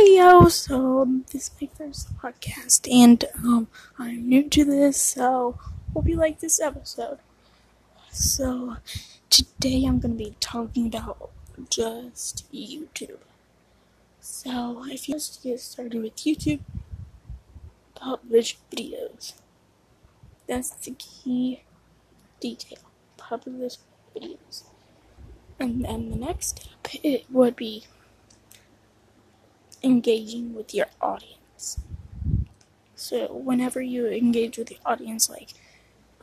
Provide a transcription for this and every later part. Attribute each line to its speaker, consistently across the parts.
Speaker 1: Hey yo, so this is my first podcast and um I'm new to this, so hope you like this episode. So today I'm gonna be talking about just YouTube. So if you just get started with YouTube, publish videos. That's the key detail. Publish videos. And then the next step it would be engaging with your audience. So whenever you engage with the audience, like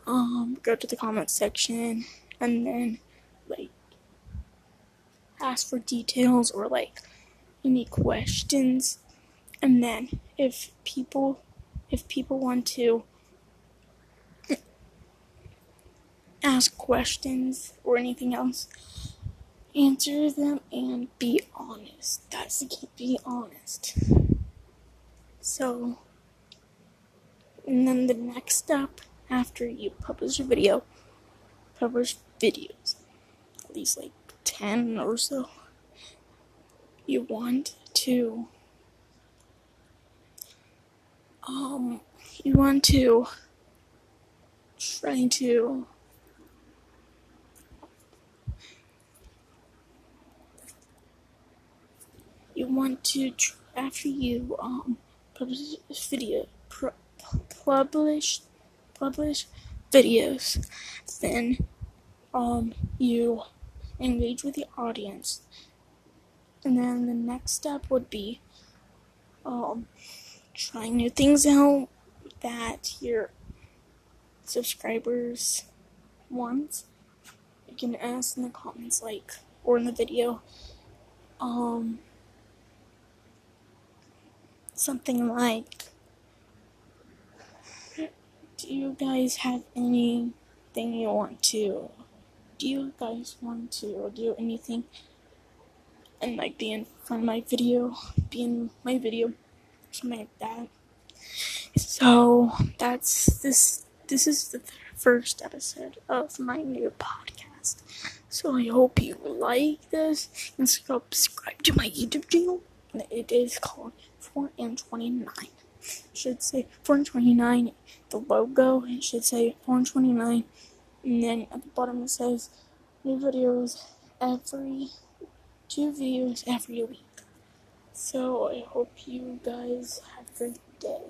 Speaker 1: um, go to the comment section and then like ask for details or like any questions, and then if people if people want to ask questions or anything else answer them and be honest. That's the key. Be honest. So, and then the next step after you publish a video, publish videos, at least like 10 or so. You want to, um, you want to try to you want to after you um publish video pro, publish publish videos then um you engage with the audience. And then the next step would be um trying new things out that your subscribers want. You can ask in the comments like or in the video um something like do you guys have anything you want to do you guys want to do anything and like be in front of my video be in my video something like that? So that's this this is the first episode of my new podcast. So i hope you like this and subscribe to my youtube channel it is called 4 and 29. It should say 4 and 29. The logo, it should say 4 and 29. And then at the bottom it says new videos every two videos every week. So I hope you guys have a great day.